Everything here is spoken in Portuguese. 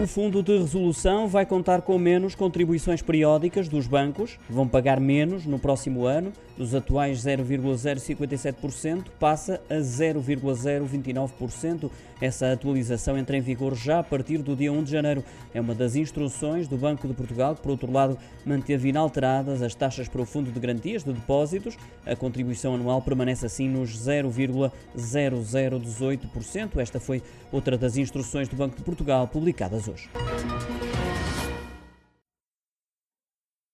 O Fundo de Resolução vai contar com menos contribuições periódicas dos bancos, vão pagar menos no próximo ano, dos atuais 0,057% passa a 0,029%. Essa atualização entra em vigor já a partir do dia 1 de janeiro. É uma das instruções do Banco de Portugal, que, por outro lado, manteve inalteradas as taxas para o Fundo de Garantias de Depósitos. A contribuição anual permanece assim nos 0,0018%. Esta foi outra das instruções do Banco de Portugal publicadas hoje.